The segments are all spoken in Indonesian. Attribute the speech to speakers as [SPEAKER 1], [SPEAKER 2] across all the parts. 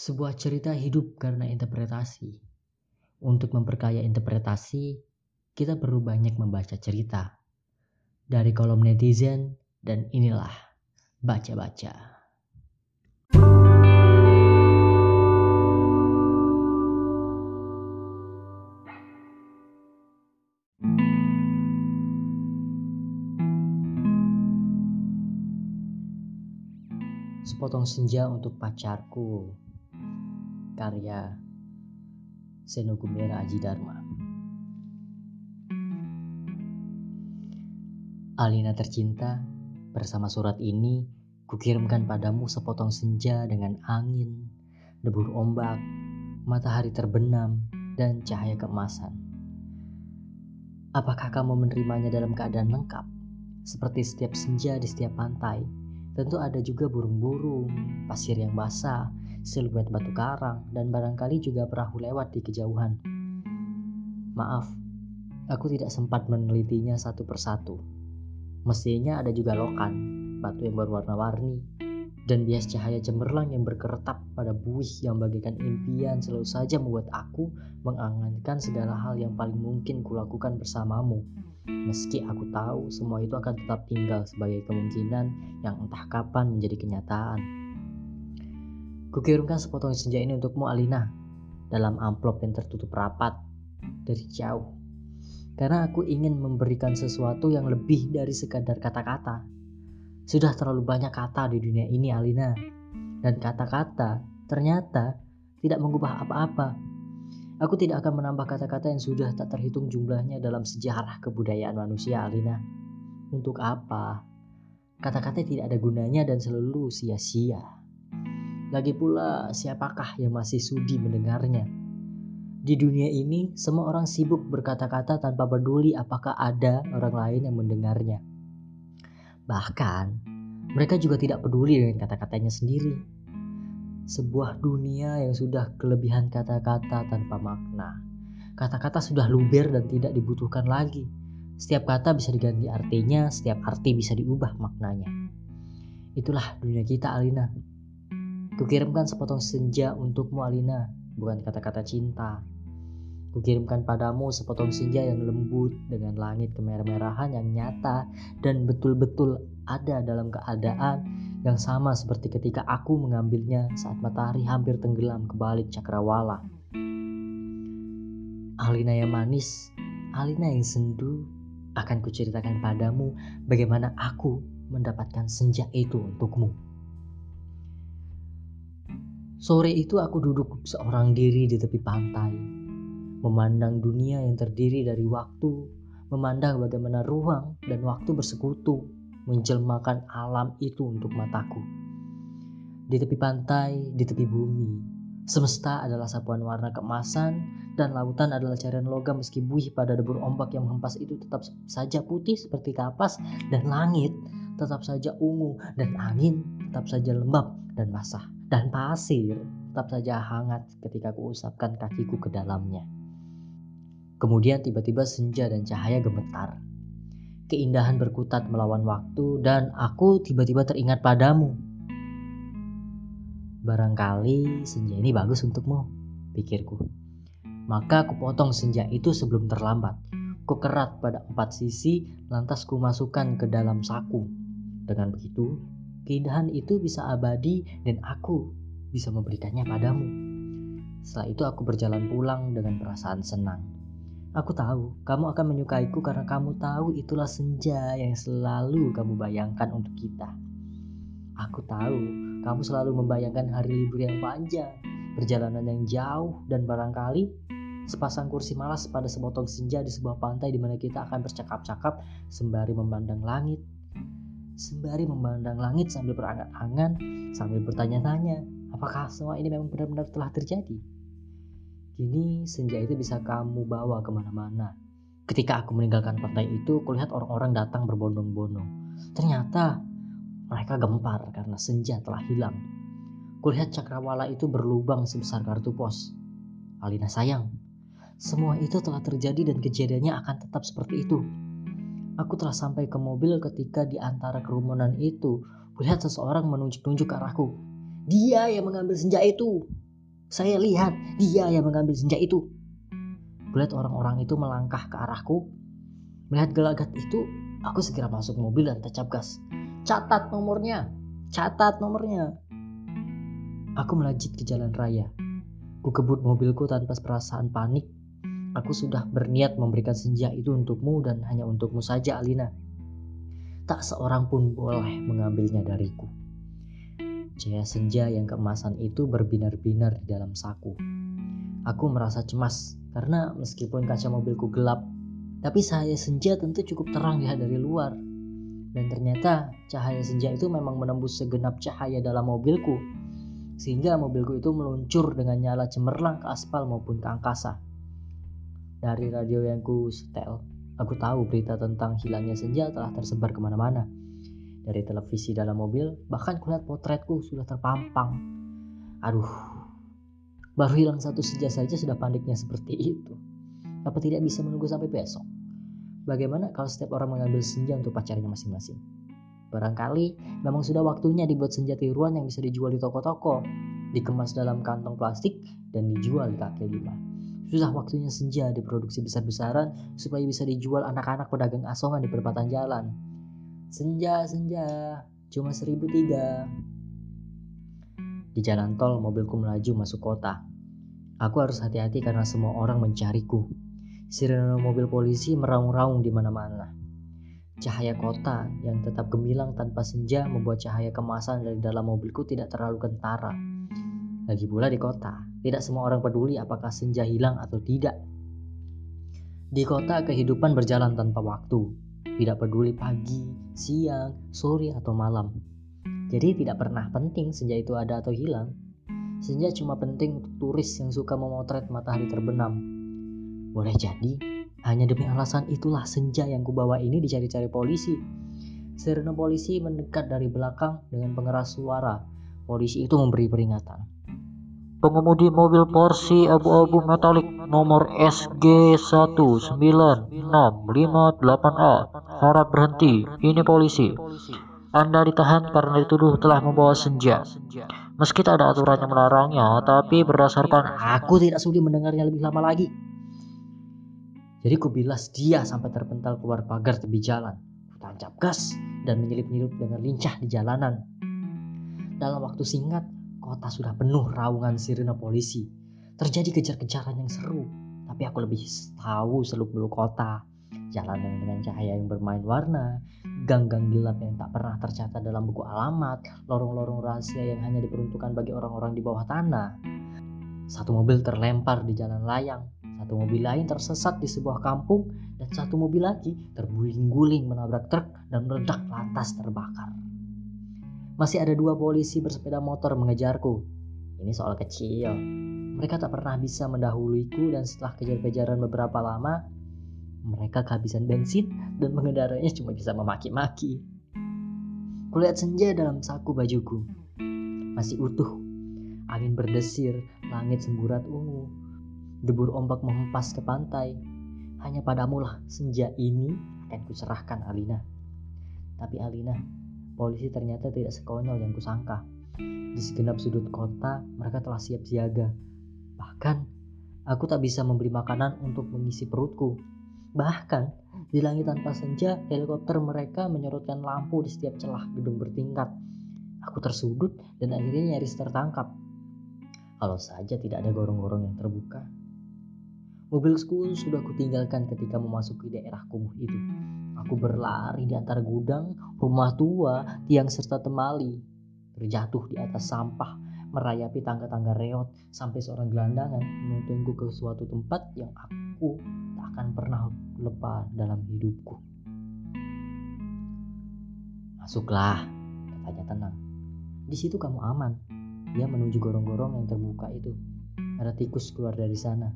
[SPEAKER 1] Sebuah cerita hidup karena interpretasi. Untuk memperkaya interpretasi, kita perlu banyak membaca cerita. Dari kolom netizen, dan inilah baca-baca. Sepotong senja untuk pacarku karya Seno Gumbera Aji Dharma. Alina tercinta, bersama surat ini kukirimkan padamu sepotong senja dengan angin, debur ombak, matahari terbenam, dan cahaya keemasan. Apakah kamu menerimanya dalam keadaan lengkap? Seperti setiap senja di setiap pantai, tentu ada juga burung-burung, pasir yang basah, siluet batu karang, dan barangkali juga perahu lewat di kejauhan. Maaf, aku tidak sempat menelitinya satu persatu. Mestinya ada juga lokan, batu yang berwarna-warni, dan bias cahaya cemerlang yang berkeretap pada buih yang bagaikan impian selalu saja membuat aku mengangankan segala hal yang paling mungkin kulakukan bersamamu. Meski aku tahu semua itu akan tetap tinggal sebagai kemungkinan yang entah kapan menjadi kenyataan. Kukirimkan sepotong senja ini untukmu Alina dalam amplop yang tertutup rapat dari jauh. Karena aku ingin memberikan sesuatu yang lebih dari sekadar kata-kata. Sudah terlalu banyak kata di dunia ini Alina. Dan kata-kata ternyata tidak mengubah apa-apa. Aku tidak akan menambah kata-kata yang sudah tak terhitung jumlahnya dalam sejarah kebudayaan manusia Alina. Untuk apa? Kata-kata tidak ada gunanya dan selalu sia-sia. Lagi pula, siapakah yang masih sudi mendengarnya? Di dunia ini, semua orang sibuk berkata-kata tanpa peduli apakah ada orang lain yang mendengarnya. Bahkan, mereka juga tidak peduli dengan kata-katanya sendiri. Sebuah dunia yang sudah kelebihan kata-kata tanpa makna. Kata-kata sudah luber dan tidak dibutuhkan lagi. Setiap kata bisa diganti artinya, setiap arti bisa diubah maknanya. Itulah dunia kita, Alina. Kukirimkan sepotong senja untukmu Alina, bukan kata-kata cinta. Kukirimkan padamu sepotong senja yang lembut dengan langit kemerah-merahan yang nyata dan betul-betul ada dalam keadaan yang sama seperti ketika aku mengambilnya saat matahari hampir tenggelam ke balik cakrawala. Alina yang manis, Alina yang sendu, akan kuceritakan padamu bagaimana aku mendapatkan senja itu untukmu. Sore itu aku duduk seorang diri di tepi pantai, memandang dunia yang terdiri dari waktu, memandang bagaimana ruang dan waktu bersekutu, menjelmakan alam itu untuk mataku. Di tepi pantai, di tepi bumi, semesta adalah sapuan warna keemasan dan lautan adalah carian logam meski buih pada debur ombak yang menghempas itu tetap saja putih seperti kapas dan langit tetap saja ungu dan angin tetap saja lembab dan basah dan pasir tetap saja hangat ketika kuusapkan kakiku ke dalamnya. Kemudian tiba-tiba senja dan cahaya gemetar. Keindahan berkutat melawan waktu dan aku tiba-tiba teringat padamu. Barangkali senja ini bagus untukmu, pikirku. Maka aku potong senja itu sebelum terlambat. Ku kerat pada empat sisi, lantas ku masukkan ke dalam saku. Dengan begitu, Keindahan itu bisa abadi dan aku bisa memberikannya padamu. Setelah itu aku berjalan pulang dengan perasaan senang. Aku tahu kamu akan menyukaiku karena kamu tahu itulah senja yang selalu kamu bayangkan untuk kita. Aku tahu kamu selalu membayangkan hari libur yang panjang, perjalanan yang jauh, dan barangkali sepasang kursi malas pada sepotong senja di sebuah pantai di mana kita akan bercakap-cakap sembari memandang langit sembari memandang langit sambil berangan-angan, sambil bertanya-tanya, apakah semua ini memang benar-benar telah terjadi? Kini senja itu bisa kamu bawa ke mana-mana. Ketika aku meninggalkan pantai itu, kulihat orang-orang datang berbondong-bondong. Ternyata mereka gempar karena senja telah hilang. Kulihat cakrawala itu berlubang sebesar kartu pos. Alina sayang, semua itu telah terjadi dan kejadiannya akan tetap seperti itu. Aku telah sampai ke mobil ketika di antara kerumunan itu, kulihat seseorang menunjuk-nunjuk ke arahku. Dia yang mengambil senja itu. Saya lihat dia yang mengambil senja itu. Kulihat orang-orang itu melangkah ke arahku. Melihat gelagat itu, aku segera masuk mobil dan tancap gas. Catat nomornya, catat nomornya. Aku melajit ke jalan raya. Ku kebut mobilku tanpa perasaan panik. Aku sudah berniat memberikan senja itu untukmu dan hanya untukmu saja, Alina. Tak seorang pun boleh mengambilnya dariku. Cahaya senja yang keemasan itu berbinar-binar di dalam saku. Aku merasa cemas karena meskipun kaca mobilku gelap, tapi cahaya senja tentu cukup terang dilihat dari luar. Dan ternyata cahaya senja itu memang menembus segenap cahaya dalam mobilku. Sehingga mobilku itu meluncur dengan nyala cemerlang ke aspal maupun ke angkasa. Dari radio yang ku setel, aku tahu berita tentang hilangnya senja telah tersebar ke mana-mana. Dari televisi dalam mobil, bahkan kulihat potretku sudah terpampang. Aduh, Baru hilang satu senja saja sudah paniknya seperti itu. Apa tidak bisa menunggu sampai besok? Bagaimana kalau setiap orang mengambil senja untuk pacarnya masing-masing? Barangkali memang sudah waktunya dibuat senja tiruan yang bisa dijual di toko-toko, dikemas dalam kantong plastik, dan dijual di kaki lima. Sudah waktunya senja diproduksi besar-besaran supaya bisa dijual anak-anak pedagang asongan di perempatan jalan. Senja, senja, cuma seribu tiga. Di jalan tol, mobilku melaju masuk kota. Aku harus hati-hati karena semua orang mencariku. Sirene mobil polisi meraung-raung di mana-mana. Cahaya kota yang tetap gemilang tanpa senja membuat cahaya kemasan dari dalam mobilku tidak terlalu kentara. Lagi pula di kota, tidak semua orang peduli apakah senja hilang atau tidak. Di kota, kehidupan berjalan tanpa waktu. Tidak peduli pagi, siang, sore, atau malam. Jadi tidak pernah penting senja itu ada atau hilang. Senja cuma penting untuk turis yang suka memotret matahari terbenam. Boleh jadi, hanya demi alasan itulah senja yang kubawa ini dicari-cari polisi. Sirene polisi mendekat dari belakang dengan pengeras suara. Polisi itu memberi peringatan.
[SPEAKER 2] Pengemudi mobil Porsche abu-abu metalik nomor SG19658A harap berhenti. Ini polisi. Anda ditahan karena dituduh telah membawa senja. Meski tak ada aturan yang melarangnya, tapi berdasarkan
[SPEAKER 1] aku tidak sudi mendengarnya lebih lama lagi. Jadi ku bilas dia sampai terpental keluar pagar tepi jalan. Tancap gas dan menyelip-nyelip dengan lincah di jalanan. Dalam waktu singkat, kota sudah penuh raungan sirene polisi. Terjadi kejar-kejaran yang seru, tapi aku lebih tahu seluk-beluk kota jalanan dengan cahaya yang bermain warna, gang-gang gelap yang tak pernah tercatat dalam buku alamat, lorong-lorong rahasia yang hanya diperuntukkan bagi orang-orang di bawah tanah. Satu mobil terlempar di jalan layang, satu mobil lain tersesat di sebuah kampung, dan satu mobil lagi terguling-guling menabrak truk dan meledak lantas terbakar. Masih ada dua polisi bersepeda motor mengejarku. Ini soal kecil. Mereka tak pernah bisa mendahuluiku dan setelah kejar-kejaran beberapa lama, mereka kehabisan bensin dan pengendaranya cuma bisa memaki-maki. Kulihat senja dalam saku bajuku. Masih utuh. Angin berdesir, langit semburat ungu. Debur ombak menghempas ke pantai. Hanya padamulah senja ini akan kuserahkan Alina. Tapi Alina, polisi ternyata tidak sekonyol yang kusangka. Di segenap sudut kota, mereka telah siap siaga. Bahkan, aku tak bisa membeli makanan untuk mengisi perutku Bahkan di langit tanpa senja, helikopter mereka menyorotkan lampu di setiap celah gedung bertingkat. Aku tersudut dan akhirnya nyaris tertangkap. Kalau saja tidak ada gorong-gorong yang terbuka. Mobilku sudah kutinggalkan ketika memasuki daerah kumuh itu. Aku berlari di antara gudang, rumah tua, tiang serta temali. Terjatuh di atas sampah, merayapi tangga-tangga reot sampai seorang gelandangan menuntunku ke suatu tempat yang aku akan pernah lepas dalam hidupku. Masuklah, katanya tenang. Di situ kamu aman. Dia menuju gorong-gorong yang terbuka itu. Ada tikus keluar dari sana.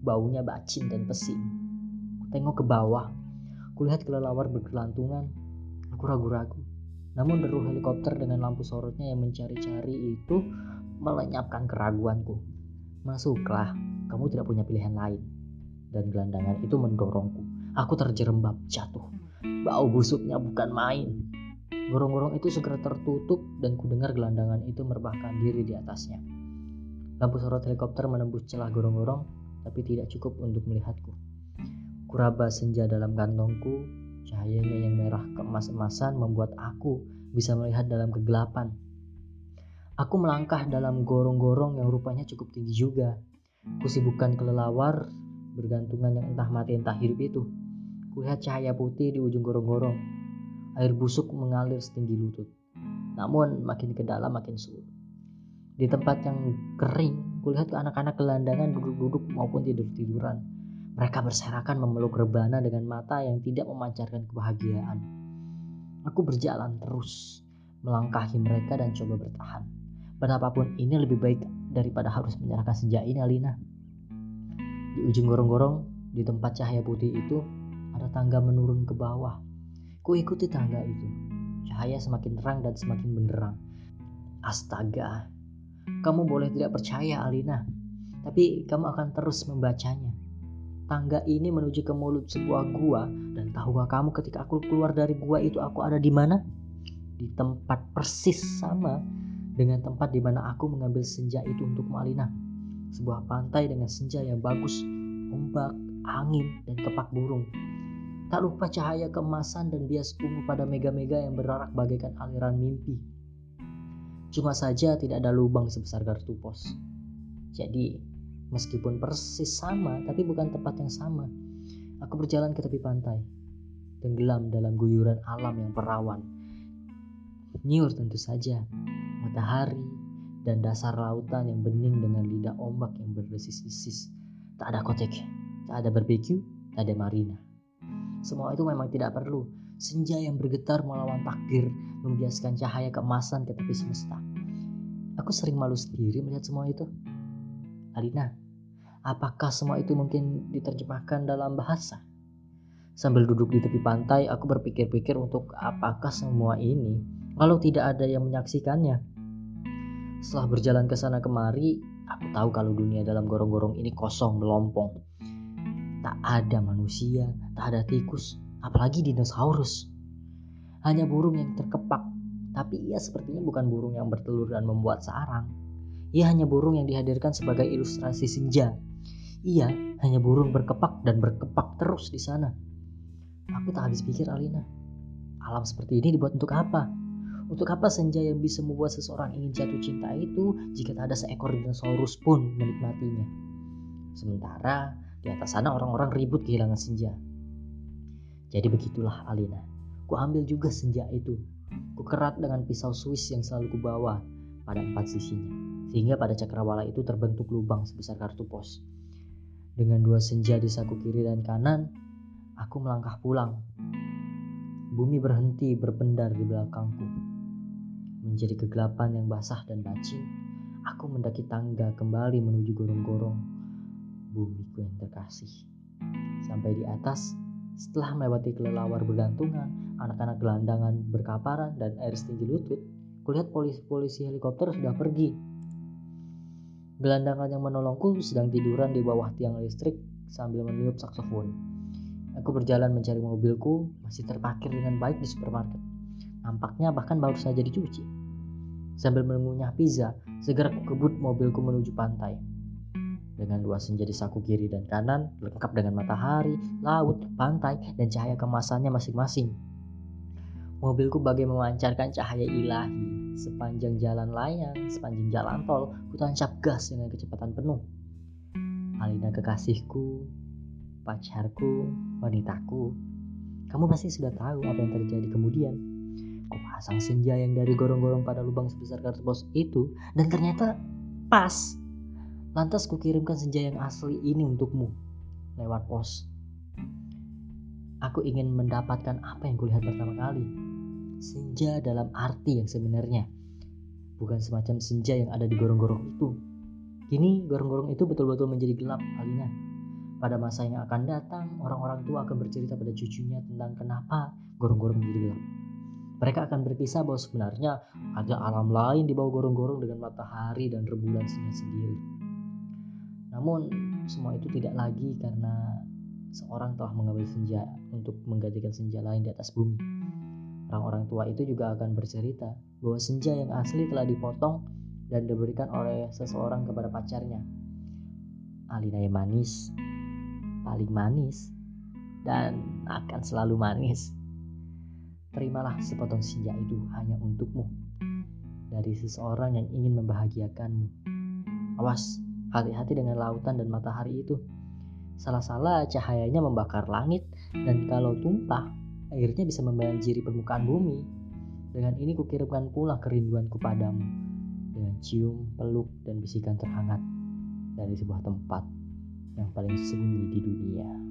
[SPEAKER 1] Baunya bacin dan pesing. Tengok ke bawah. Kulihat kelelawar bergelantungan. Aku ragu-ragu. Namun deru helikopter dengan lampu sorotnya yang mencari-cari itu melenyapkan keraguanku. Masuklah, kamu tidak punya pilihan lain dan gelandangan itu mendorongku. Aku terjerembab jatuh. Bau busuknya bukan main. Gorong-gorong itu segera tertutup dan kudengar gelandangan itu merebahkan diri di atasnya. Lampu sorot helikopter menembus celah gorong-gorong, tapi tidak cukup untuk melihatku. Kuraba senja dalam kantongku, cahayanya yang merah keemas-emasan membuat aku bisa melihat dalam kegelapan. Aku melangkah dalam gorong-gorong yang rupanya cukup tinggi juga. Kusibukkan kelelawar bergantungan yang entah mati entah hidup itu. Kulihat cahaya putih di ujung gorong-gorong. Air busuk mengalir setinggi lutut. Namun makin ke dalam makin surut. Di tempat yang kering, kulihat anak-anak gelandangan duduk-duduk maupun tidur-tiduran. Mereka berserakan memeluk rebana dengan mata yang tidak memancarkan kebahagiaan. Aku berjalan terus, melangkahi mereka dan coba bertahan. Betapapun ini lebih baik daripada harus menyerahkan senja ini, Alina. Di ujung gorong-gorong, di tempat cahaya putih itu, ada tangga menurun ke bawah. Ku ikuti tangga itu. Cahaya semakin terang dan semakin benderang. Astaga, kamu boleh tidak percaya, Alina, tapi kamu akan terus membacanya. Tangga ini menuju ke mulut sebuah gua dan tahukah kamu ketika aku keluar dari gua itu aku ada di mana? Di tempat persis sama dengan tempat di mana aku mengambil senja itu untuk Alina. Sebuah pantai dengan senja yang bagus, ombak, angin, dan kepak burung. Tak lupa cahaya keemasan dan bias ungu pada mega-mega yang berarak bagaikan aliran mimpi. Cuma saja tidak ada lubang sebesar kartu pos. Jadi, meskipun persis sama, tapi bukan tempat yang sama. Aku berjalan ke tepi pantai, tenggelam dalam guyuran alam yang perawan. Nyur tentu saja, matahari, dan dasar lautan yang bening dengan lidah ombak yang berdesis-desis. Tak ada kotek, tak ada barbeque, tak ada marina. Semua itu memang tidak perlu. Senja yang bergetar melawan takdir membiaskan cahaya keemasan ke tepi semesta. Aku sering malu sendiri melihat semua itu. Alina, apakah semua itu mungkin diterjemahkan dalam bahasa? Sambil duduk di tepi pantai, aku berpikir-pikir untuk apakah semua ini kalau tidak ada yang menyaksikannya. Setelah berjalan ke sana kemari, aku tahu kalau dunia dalam gorong-gorong ini kosong melompong. Tak ada manusia, tak ada tikus, apalagi dinosaurus. Hanya burung yang terkepak, tapi ia sepertinya bukan burung yang bertelur dan membuat sarang. Ia hanya burung yang dihadirkan sebagai ilustrasi senja. Ia hanya burung berkepak dan berkepak terus di sana. Aku tak habis pikir Alina. Alam seperti ini dibuat untuk apa? Untuk apa senja yang bisa membuat seseorang ingin jatuh cinta itu jika tak ada seekor dinosaurus pun menikmatinya? Sementara di atas sana orang-orang ribut kehilangan senja. Jadi begitulah Alina. Ku ambil juga senja itu. Ku kerat dengan pisau Swiss yang selalu kubawa pada empat sisinya. Sehingga pada cakrawala itu terbentuk lubang sebesar kartu pos. Dengan dua senja di saku kiri dan kanan, aku melangkah pulang. Bumi berhenti berpendar di belakangku. Menjadi kegelapan yang basah dan bacin, aku mendaki tangga kembali menuju gorong-gorong bumiku yang terkasih. Sampai di atas, setelah melewati kelelawar bergantungan, anak-anak gelandangan berkaparan, dan air setinggi lutut, kulihat polisi-polisi helikopter sudah pergi. Gelandangan yang menolongku sedang tiduran di bawah tiang listrik sambil meniup saksofon. Aku berjalan mencari mobilku, masih terparkir dengan baik di supermarket. Nampaknya bahkan baru saja dicuci. Sambil mengunyah pizza, segera ku kebut mobilku menuju pantai dengan dua senja di saku kiri dan kanan, lengkap dengan matahari, laut, pantai, dan cahaya kemasannya masing-masing. Mobilku bagai memancarkan cahaya ilahi. Sepanjang jalan layang, sepanjang jalan tol, ku tancap gas dengan kecepatan penuh. Alina kekasihku, pacarku, wanitaku. Kamu pasti sudah tahu apa yang terjadi kemudian. Ku pasang senja yang dari gorong-gorong pada lubang sebesar kartu pos itu dan ternyata pas Lantas kukirimkan senja yang asli ini untukmu lewat pos. Aku ingin mendapatkan apa yang kulihat pertama kali. Senja dalam arti yang sebenarnya. Bukan semacam senja yang ada di gorong-gorong itu. Kini gorong-gorong itu betul-betul menjadi gelap, Alina. Pada masa yang akan datang, orang-orang tua akan bercerita pada cucunya tentang kenapa gorong-gorong menjadi gelap. Mereka akan berkisah bahwa sebenarnya ada alam lain di bawah gorong-gorong dengan matahari dan rembulan sendiri. Namun semua itu tidak lagi karena seorang telah mengambil senja untuk menggantikan senja lain di atas bumi. Orang-orang tua itu juga akan bercerita bahwa senja yang asli telah dipotong dan diberikan oleh seseorang kepada pacarnya. Alina yang manis, paling manis, dan akan selalu manis. Terimalah sepotong senja itu hanya untukmu dari seseorang yang ingin membahagiakanmu. Awas, hati-hati dengan lautan dan matahari itu. Salah-salah cahayanya membakar langit dan kalau tumpah, airnya bisa membanjiri permukaan bumi. Dengan ini kukirimkan pula kerinduanku padamu dengan cium, peluk, dan bisikan terhangat dari sebuah tempat yang paling sunyi di dunia.